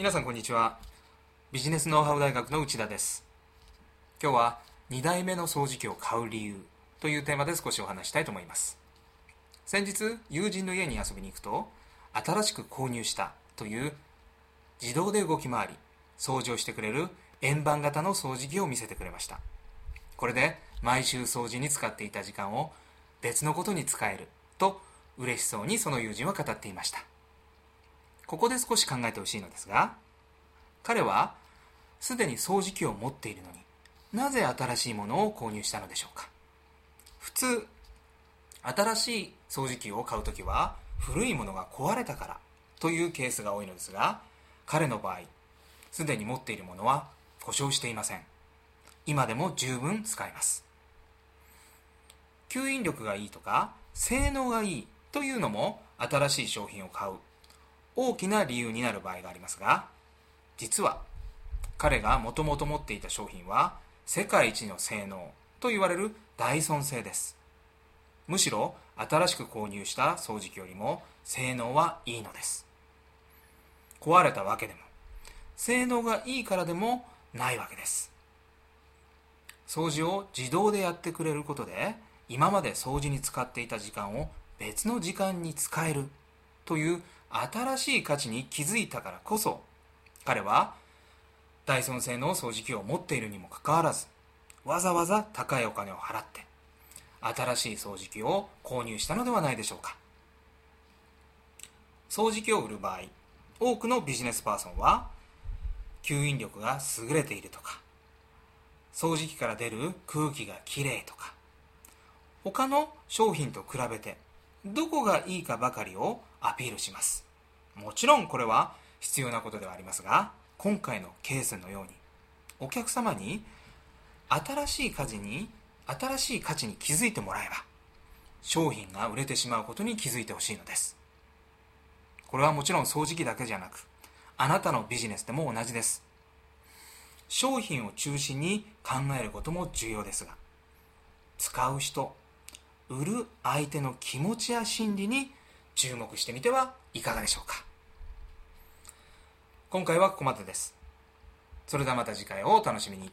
皆さんこんにちは。ビジネスノウハウ大学の内田です。今日は2代目の掃除機を買う理由というテーマで少しお話したいと思います。先日友人の家に遊びに行くと新しく購入したという自動で動き回り掃除をしてくれる円盤型の掃除機を見せてくれました。これで毎週掃除に使っていた時間を別のことに使えると嬉しそうにその友人は語っていました。ここで少し考えてほしいのですが彼はすでに掃除機を持っているのになぜ新しいものを購入したのでしょうか？普通新しい掃除機を買うときは古いものが壊れたからというケースが多いのですが彼の場合すでに持っているものは故障していません。今でも十分使えます。吸引力がいいとか性能がいいというのも新しい商品を買う大きな理由になる場合がありますが実は彼がもともと持っていた商品は世界一の性能と言われるダイソン製です。むしろ新しく購入した掃除機よりも性能はいいのです。壊れたわけでも性能がいいからでもないわけです。掃除を自動でやってくれることで今まで掃除に使っていた時間を別の時間に使えるという新しい価値に気づいたからこそ彼はダイソン製の掃除機を持っているにもかかわらずわざわざ高いお金を払って新しい掃除機を購入したのではないでしょうか。掃除機を売る場合多くのビジネスパーソンは吸引力が優れているとか掃除機から出る空気がきれいとか他の商品と比べてどこがいいかばかりをアピールします。もちろんこれは必要なことではありますが今回のケースのようにお客様に新しい価値に新しい価値に気づいてもらえば商品が売れてしまうことに気づいてほしいのです。これはもちろん掃除機だけじゃなくあなたのビジネスでも同じです。商品を中心に考えることも重要ですが使う人売る相手の気持ちや心理に注目してみてはいかがでしょうか。今回はここまでです。それではまた次回をお楽しみに。